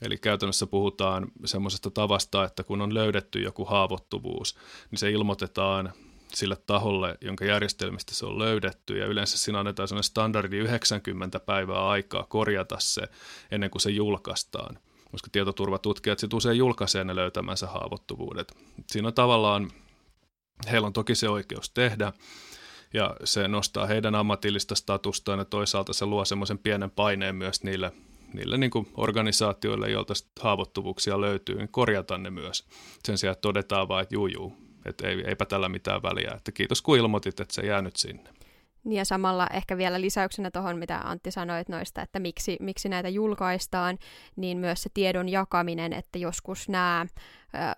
Eli käytännössä puhutaan semmoisesta tavasta, että kun on löydetty joku haavoittuvuus, niin se ilmoitetaan sille taholle, jonka järjestelmistä se on löydetty, ja yleensä siinä annetaan sellainen standardi 90 päivää aikaa korjata se ennen kuin se julkaistaan, koska tietoturvatutkijat sitten usein julkaisee ne löytämänsä haavoittuvuudet. Siinä on tavallaan, heillä on toki se oikeus tehdä, ja se nostaa heidän ammatillista statustaan, ja toisaalta se luo semmoisen pienen paineen myös niille niille niin kuin organisaatioille, joilta haavoittuvuuksia löytyy, niin korjata ne myös. Sen sijaan, todetaan vaan, että juu, juu että ei, eipä tällä mitään väliä. Että kiitos kun ilmoitit, että se jää nyt sinne. Ja samalla ehkä vielä lisäyksenä tuohon, mitä Antti sanoit noista, että miksi, miksi näitä julkaistaan, niin myös se tiedon jakaminen, että joskus nämä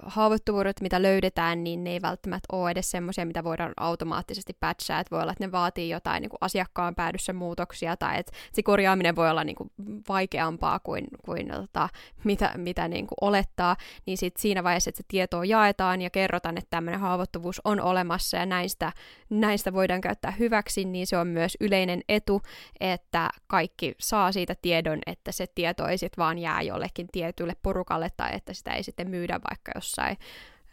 haavoittuvuudet, mitä löydetään, niin ne ei välttämättä ole edes semmoisia, mitä voidaan automaattisesti patchaa, voi olla, että ne vaatii jotain niin kuin asiakkaan päädyssä muutoksia, tai että se korjaaminen voi olla niin kuin vaikeampaa kuin, kuin tota, mitä, mitä niin kuin olettaa, niin sit siinä vaiheessa, että se tietoa jaetaan ja kerrotaan, että tämmöinen haavoittuvuus on olemassa, ja näistä, näistä voidaan käyttää hyväksi, niin se on myös yleinen etu, että kaikki saa siitä tiedon, että se tieto ei sitten vaan jää jollekin tietylle porukalle, tai että sitä ei sitten myydä vaikka vaikka jossain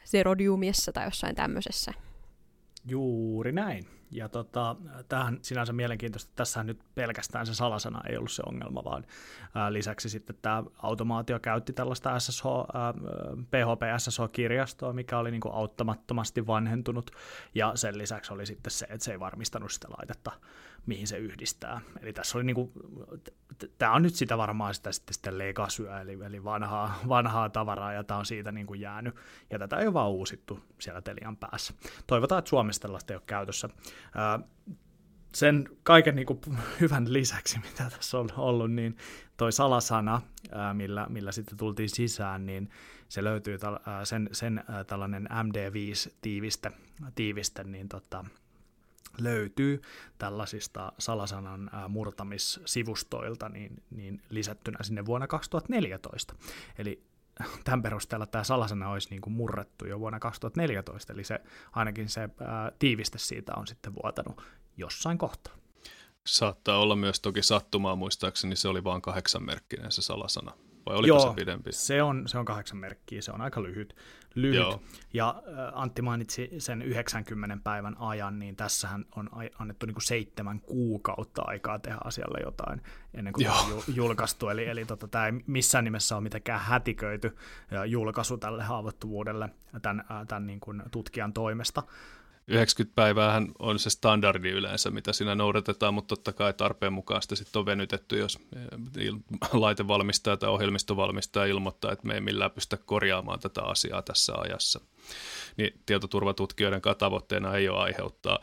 Zerodiumissa tai jossain tämmöisessä. Juuri näin. Ja tota, tähän sinänsä mielenkiintoista, että tässä nyt pelkästään se salasana ei ollut se ongelma, vaan ää, lisäksi sitten tämä automaatio käytti tällaista SSH, ää, PHP SSH-kirjastoa, mikä oli niinku auttamattomasti vanhentunut, ja sen lisäksi oli sitten se, että se ei varmistanut sitä laitetta mihin se yhdistää. Eli tässä oli niinku, tämä on nyt sitä varmaan sitä sitten, sitten legasyä, eli, eli vanhaa, vanhaa tavaraa, ja tämä on siitä niinku jäänyt, ja tätä ei ole vaan uusittu siellä Telian päässä. Toivotaan, että Suomessa tällaista ei ole käytössä. sen kaiken niin kuin hyvän lisäksi, mitä tässä on ollut, niin toi salasana, millä, millä sitten tultiin sisään, niin se löytyy sen, sen tällainen MD5-tiiviste, tiiviste, niin tota, löytyy tällaisista salasanan murtamissivustoilta niin, niin lisättynä sinne vuonna 2014. Eli tämän perusteella tämä salasana olisi niin kuin murrettu jo vuonna 2014, eli se, ainakin se ää, tiiviste siitä on sitten vuotanut jossain kohtaa. Saattaa olla myös toki sattumaa, muistaakseni se oli vain kahdeksan merkkinen se salasana vai oliko Joo, se pidempi? se on, se on kahdeksan merkkiä, se on aika lyhyt. lyhyt. Joo. Ja äh, Antti mainitsi sen 90 päivän ajan, niin tässähän on annettu niinku seitsemän kuukautta aikaa tehdä asialle jotain ennen kuin Joo. julkaistu. Eli, eli tota, tämä ei missään nimessä ole mitenkään hätiköity julkaisu tälle haavoittuvuudelle tämän, tämän niin kuin tutkijan toimesta. 90 päiväähän on se standardi yleensä, mitä siinä noudatetaan, mutta totta kai tarpeen mukaan sitä sitten on venytetty, jos eh, laitevalmistaja tai ohjelmistovalmistaja ilmoittaa, että me ei millään pystytä korjaamaan tätä asiaa tässä ajassa. Niin tietoturvatutkijoiden tavoitteena ei ole aiheuttaa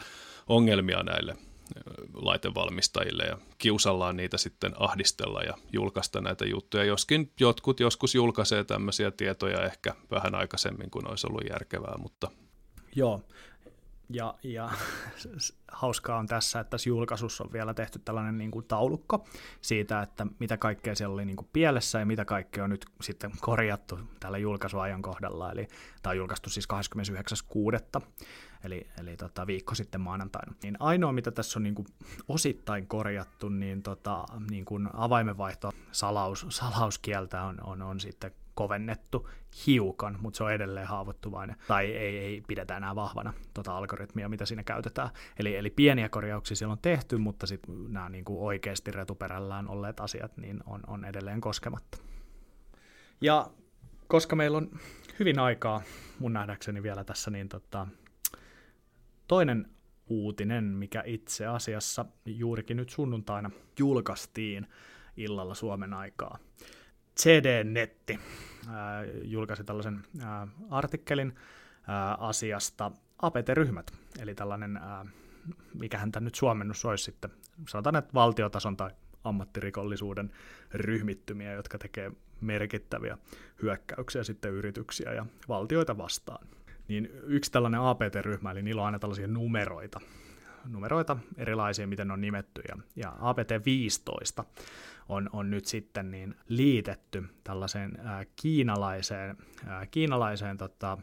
ongelmia näille eh, laitevalmistajille ja kiusallaan niitä sitten ahdistella ja julkaista näitä juttuja, joskin jotkut joskus julkaisee tämmöisiä tietoja ehkä vähän aikaisemmin kuin olisi ollut järkevää, mutta Joo, ja, ja hauskaa on tässä, että tässä julkaisussa on vielä tehty tällainen niin kuin taulukko siitä, että mitä kaikkea siellä oli niin kuin pielessä ja mitä kaikkea on nyt sitten korjattu tällä julkaisuajan kohdalla. Eli tämä on julkaistu siis 29.6. Eli, eli tota, viikko sitten maanantaina. Niin ainoa, mitä tässä on niin kuin osittain korjattu, niin, tota, niin kuin avaimenvaihto salaus, salauskieltä on, on, on sitten kovennettu hiukan, mutta se on edelleen haavoittuvainen, tai ei, ei pidetä enää vahvana tuota algoritmia, mitä siinä käytetään. Eli, eli pieniä korjauksia siellä on tehty, mutta sitten nämä niin kuin oikeasti retuperällään olleet asiat niin on, on edelleen koskematta. Ja koska meillä on hyvin aikaa mun nähdäkseni vielä tässä, niin tota, toinen uutinen, mikä itse asiassa juurikin nyt sunnuntaina julkaistiin illalla Suomen aikaa. CD-netti ää, julkaisi tällaisen ää, artikkelin ää, asiasta APT-ryhmät, eli tällainen, ää, mikähän tämä nyt suomennus olisi sitten, sanotaan, että valtiotason tai ammattirikollisuuden ryhmittymiä, jotka tekee merkittäviä hyökkäyksiä sitten yrityksiä ja valtioita vastaan. Niin yksi tällainen APT-ryhmä, eli niillä on aina tällaisia numeroita, numeroita erilaisia, miten ne on nimetty, ja, ja APT-15 on, on nyt sitten niin liitetty tällaiseen ää, kiinalaiseen, ää, kiinalaiseen tota,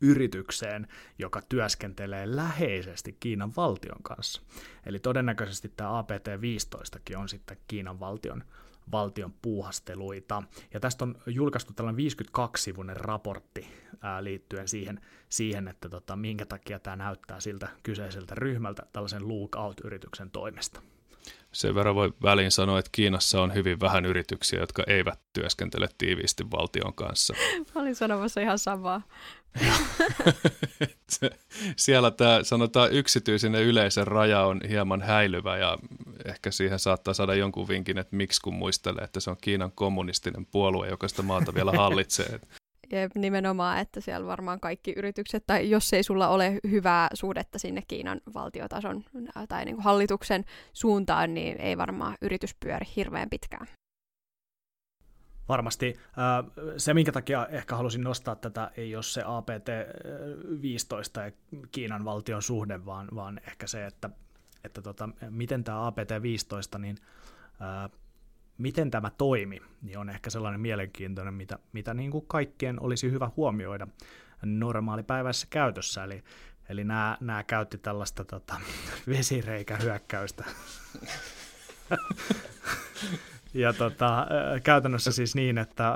yritykseen, joka työskentelee läheisesti Kiinan valtion kanssa. Eli todennäköisesti tämä APT-15kin on sitten Kiinan valtion valtion puuhasteluita. Ja tästä on julkaistu tällainen 52-sivuinen raportti ää, liittyen siihen, siihen että tota, minkä takia tämä näyttää siltä kyseiseltä ryhmältä tällaisen lookout-yrityksen toimesta. Sen verran voi väliin sanoa, että Kiinassa on hyvin vähän yrityksiä, jotka eivät työskentele tiiviisti valtion kanssa. Mä olin sanomassa ihan samaa. Siellä tämä sanotaan yksityisen ja yleisen raja on hieman häilyvä ja ehkä siihen saattaa saada jonkun vinkin, että miksi kun muistelee, että se on Kiinan kommunistinen puolue, joka sitä maata vielä hallitsee. Jep, nimenomaan, että siellä varmaan kaikki yritykset, tai jos ei sulla ole hyvää suhdetta sinne Kiinan valtiotason tai niin kuin hallituksen suuntaan, niin ei varmaan yritys pyöri hirveän pitkään. Varmasti. Se, minkä takia ehkä halusin nostaa tätä, ei ole se APT-15 ja Kiinan valtion suhde, vaan, vaan ehkä se, että, että tota, miten tämä APT-15, niin miten tämä toimi, niin on ehkä sellainen mielenkiintoinen, mitä, mitä niin kuin kaikkien olisi hyvä huomioida normaalipäiväisessä käytössä. Eli, eli nämä, nämä käytti tällaista tota, vesireikähyökkäystä. Ja tota, käytännössä siis niin, että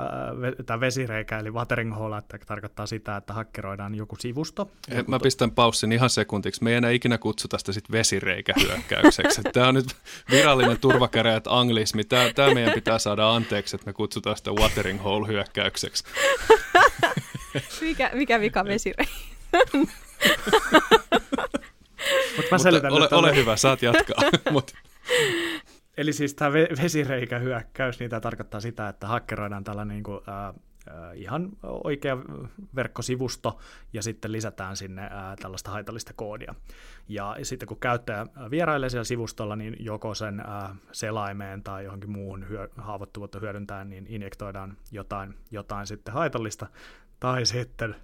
tämä vesireikä eli watering hole että tarkoittaa sitä, että hakkeroidaan joku sivusto. Joku mä pistän paussin ihan sekuntiksi. Me ei enää ikinä kutsuta sitä sit vesireikähyökkäykseksi. tämä on nyt virallinen turvakäräjät anglismi. Tämä, tämä meidän pitää saada anteeksi, että me kutsutaan sitä watering hole hyökkäykseksi. mikä, mikä vika vesireikä? Mutta ole, ole hyvä, saat jatkaa. Mut. Eli siis tämä vesireikähyökkäys, niin tämä tarkoittaa sitä, että hakkeroidaan tällainen niin kuin, äh, ihan oikea verkkosivusto ja sitten lisätään sinne ää, tällaista haitallista koodia. Ja sitten kun käyttäjä vierailee siellä sivustolla, niin joko sen ää, selaimeen tai johonkin muuhun hyö, haavoittuvuutta hyödyntäen, niin injektoidaan jotain, jotain sitten haitallista, tai sitten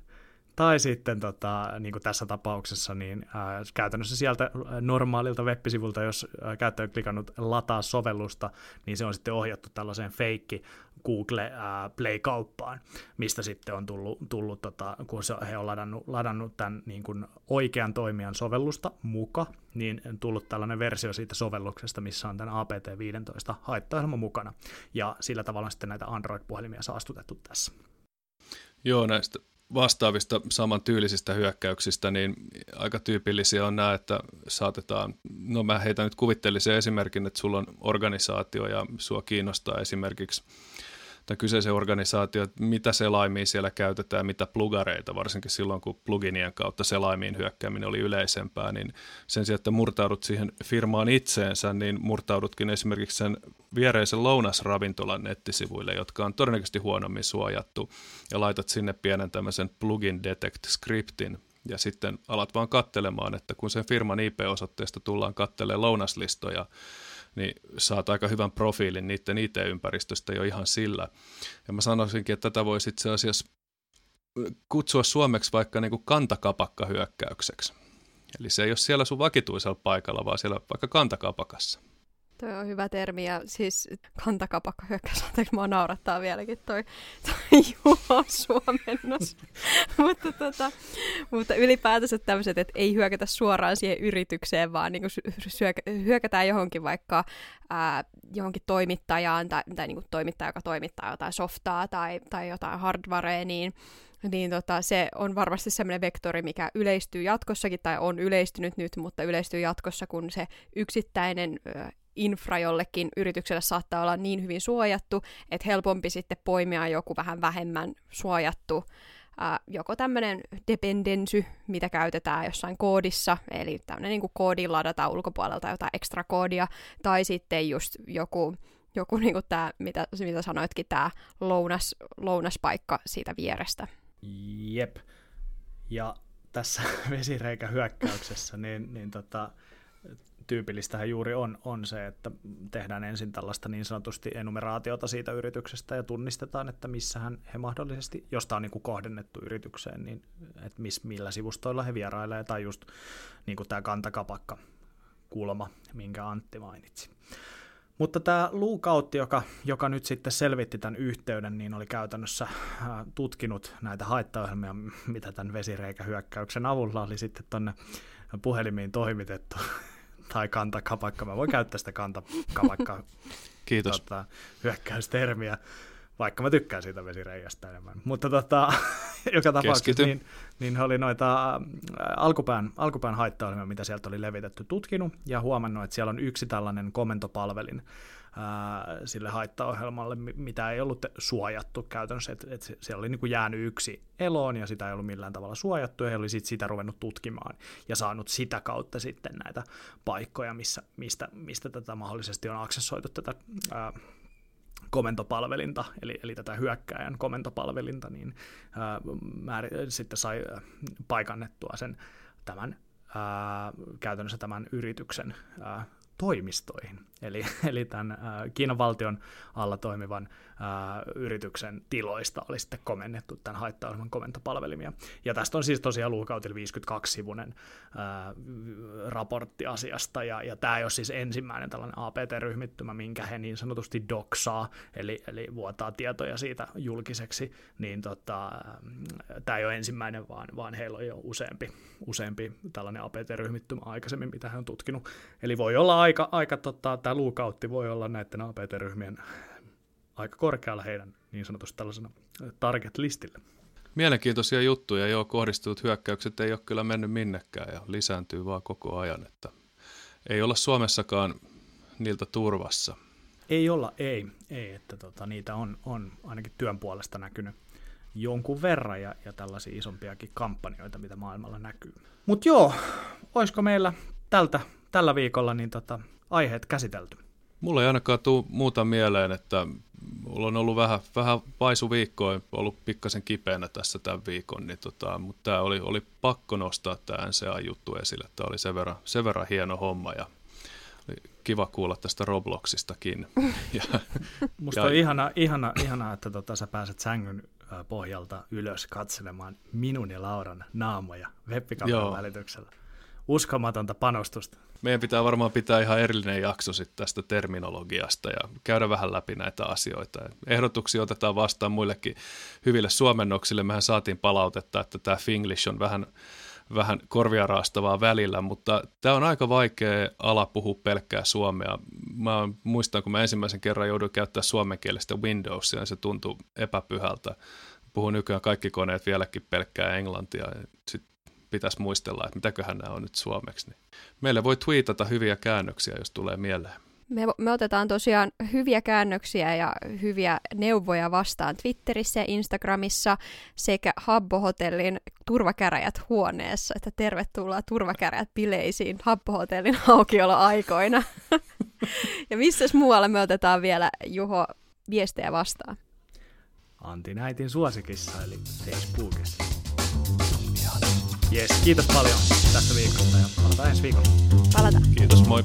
tai sitten tota, niin kuin tässä tapauksessa, niin ää, käytännössä sieltä normaalilta web-sivulta, jos ää, käyttäjä on klikannut lataa sovellusta, niin se on sitten ohjattu tällaiseen feikki Google Play-kauppaan, mistä sitten on tullut, tullut tota, kun se, he on ladannut, ladannut tämän niin kuin oikean toimijan sovellusta muka, niin tullut tällainen versio siitä sovelluksesta, missä on tämän APT-15 haittaohjelma mukana, ja sillä tavalla sitten näitä Android-puhelimia saastutettu tässä. Joo, näistä vastaavista samantyylisistä hyökkäyksistä, niin aika tyypillisiä on nämä, että saatetaan, no mä heitän nyt kuvitteellisen esimerkin, että sulla on organisaatio ja sua kiinnostaa esimerkiksi tai kyseisen organisaatio, että mitä selaimia siellä käytetään, mitä plugareita, varsinkin silloin kun pluginien kautta selaimiin hyökkääminen oli yleisempää, niin sen sijaan, että murtaudut siihen firmaan itseensä, niin murtaudutkin esimerkiksi sen viereisen lounasravintolan nettisivuille, jotka on todennäköisesti huonommin suojattu, ja laitat sinne pienen tämmöisen plugin detect scriptin, ja sitten alat vaan kattelemaan, että kun sen firman IP-osoitteesta tullaan kattelemaan lounaslistoja, niin saat aika hyvän profiilin niiden IT-ympäristöstä jo ihan sillä. Ja mä sanoisinkin, että tätä voisi itse asiassa kutsua suomeksi vaikka niin kuin kantakapakkahyökkäykseksi. Eli se ei ole siellä sun vakituisella paikalla, vaan siellä vaikka kantakapakassa. Tuo on hyvä termi ja siis kantakapakka hyökkäys, anteeksi mua naurattaa vieläkin toi, toi Juho suomennos. mutta, tota, mutta ylipäätänsä tämmöiset, että ei hyökätä suoraan siihen yritykseen, vaan niin hyökätään johonkin vaikka ää, johonkin toimittajaan tai, tai niin toimittaja, joka toimittaa jotain softaa tai, tai jotain hardwarea, niin, niin tota, se on varmasti sellainen vektori, mikä yleistyy jatkossakin tai on yleistynyt nyt, mutta yleistyy jatkossa, kun se yksittäinen infra jollekin yritykselle saattaa olla niin hyvin suojattu, että helpompi sitten poimia joku vähän vähemmän suojattu joko tämmöinen dependensy, mitä käytetään jossain koodissa, eli tämmöinen niin koodi ladata ulkopuolelta jotain ekstra koodia, tai sitten just joku, joku niin tämä, mitä, mitä sanoitkin, tämä lounas, lounaspaikka siitä vierestä. Jep. Ja tässä vesireikähyökkäyksessä, niin, niin tota, tyypillistähän juuri on, on se, että tehdään ensin tällaista niin sanotusti enumeraatiota siitä yrityksestä ja tunnistetaan, että missähän he mahdollisesti, jos tämä on niin kuin kohdennettu yritykseen, niin että miss, millä sivustoilla he vierailee, tai just niin kuin tämä kantakapakka kulma, minkä Antti mainitsi. Mutta tämä luukautti, joka, joka nyt sitten selvitti tämän yhteyden, niin oli käytännössä tutkinut näitä haittaohjelmia, mitä tämän vesireikähyökkäyksen avulla oli sitten tuonne puhelimiin toimitettu tai kantakapakka. Mä voin käyttää sitä kantakapakkaa Kiitos. Tota, hyökkäystermiä, vaikka mä tykkään siitä vesireijästä enemmän. Mutta tota, joka tapauksessa niin, niin oli noita ä, alkupään, alkupään haittaohjelmia, mitä sieltä oli levitetty, tutkinut ja huomannut, että siellä on yksi tällainen komentopalvelin, sille haittaohjelmalle, mitä ei ollut suojattu käytännössä, että, että siellä oli niin kuin jäänyt yksi eloon ja sitä ei ollut millään tavalla suojattu ja he oli sitten sitä ruvennut tutkimaan ja saanut sitä kautta sitten näitä paikkoja, missä, mistä, mistä tätä mahdollisesti on aksessoitu tätä ää, komentopalvelinta, eli, eli tätä hyökkääjän komentopalvelinta, niin ää, määr, sitten sai paikannettua sen tämän ää, käytännössä tämän yrityksen ää, toimistoihin. Eli, eli tämän Kiinan valtion alla toimivan yrityksen tiloista oli sitten komennettu tämän haittaohjelman komentopalvelimia. Ja tästä on siis tosiaan luukautilla 52-sivuinen äh, raportti asiasta, ja, ja tämä ei ole siis ensimmäinen tällainen APT-ryhmittymä, minkä he niin sanotusti doksaa, eli, eli vuotaa tietoja siitä julkiseksi, niin tota, tämä ei ole ensimmäinen, vaan, vaan heillä on jo useampi, useampi tällainen APT-ryhmittymä aikaisemmin, mitä he on tutkinut. Eli voi olla aika, aika tota, tämä luukautti voi olla näiden APT-ryhmien aika korkealla heidän niin sanotusti tällaisena target-listillä. Mielenkiintoisia juttuja, joo, kohdistutut hyökkäykset ei ole kyllä mennyt minnekään ja lisääntyy vaan koko ajan, että ei olla Suomessakaan niiltä turvassa. Ei olla, ei, ei että tota, niitä on, on ainakin työn puolesta näkynyt jonkun verran ja, ja tällaisia isompiakin kampanjoita, mitä maailmalla näkyy. Mutta joo, olisiko meillä tältä, tällä viikolla niin tota, aiheet käsitelty? Mulla ei ainakaan tule muuta mieleen, että mulla on ollut vähän, vähän vaisu viikkoa, ollut pikkasen kipeänä tässä tämän viikon, niin tota, mutta tämä oli, oli pakko nostaa tämä NCA-juttu esille. Tämä oli sen verran, sen verran hieno homma ja oli kiva kuulla tästä Robloxistakin. ja, Musta ja, on ihana, ihana, ihana että tota, sä pääset sängyn pohjalta ylös katselemaan minun ja Lauran naamoja webbikameran välityksellä uskomatonta panostusta. Meidän pitää varmaan pitää ihan erillinen jakso sit tästä terminologiasta ja käydä vähän läpi näitä asioita. Ehdotuksia otetaan vastaan muillekin hyville suomennoksille. Mehän saatiin palautetta, että tämä Finglish on vähän, vähän korvia raastavaa välillä, mutta tämä on aika vaikea ala puhua pelkkää suomea. Mä muistan, kun mä ensimmäisen kerran jouduin käyttää suomenkielistä Windowsia, niin se tuntui epäpyhältä. Puhun nykyään kaikki koneet vieläkin pelkkää englantia. Sitten pitäisi muistella, että mitäköhän nämä on nyt suomeksi. Niin meille voi tweetata hyviä käännöksiä, jos tulee mieleen. Me, me otetaan tosiaan hyviä käännöksiä ja hyviä neuvoja vastaan Twitterissä ja Instagramissa sekä Habbo Hotellin turvakäräjät huoneessa, että tervetuloa turvakäräjät bileisiin Habbo Hotellin aukioloaikoina. ja missä muualla me otetaan vielä Juho viestejä vastaan? Antti Näitin suosikissa eli Facebookissa. Yes, kiitos paljon tästä viikosta ja palataan ensi viikolla. Palataan. Kiitos, moi.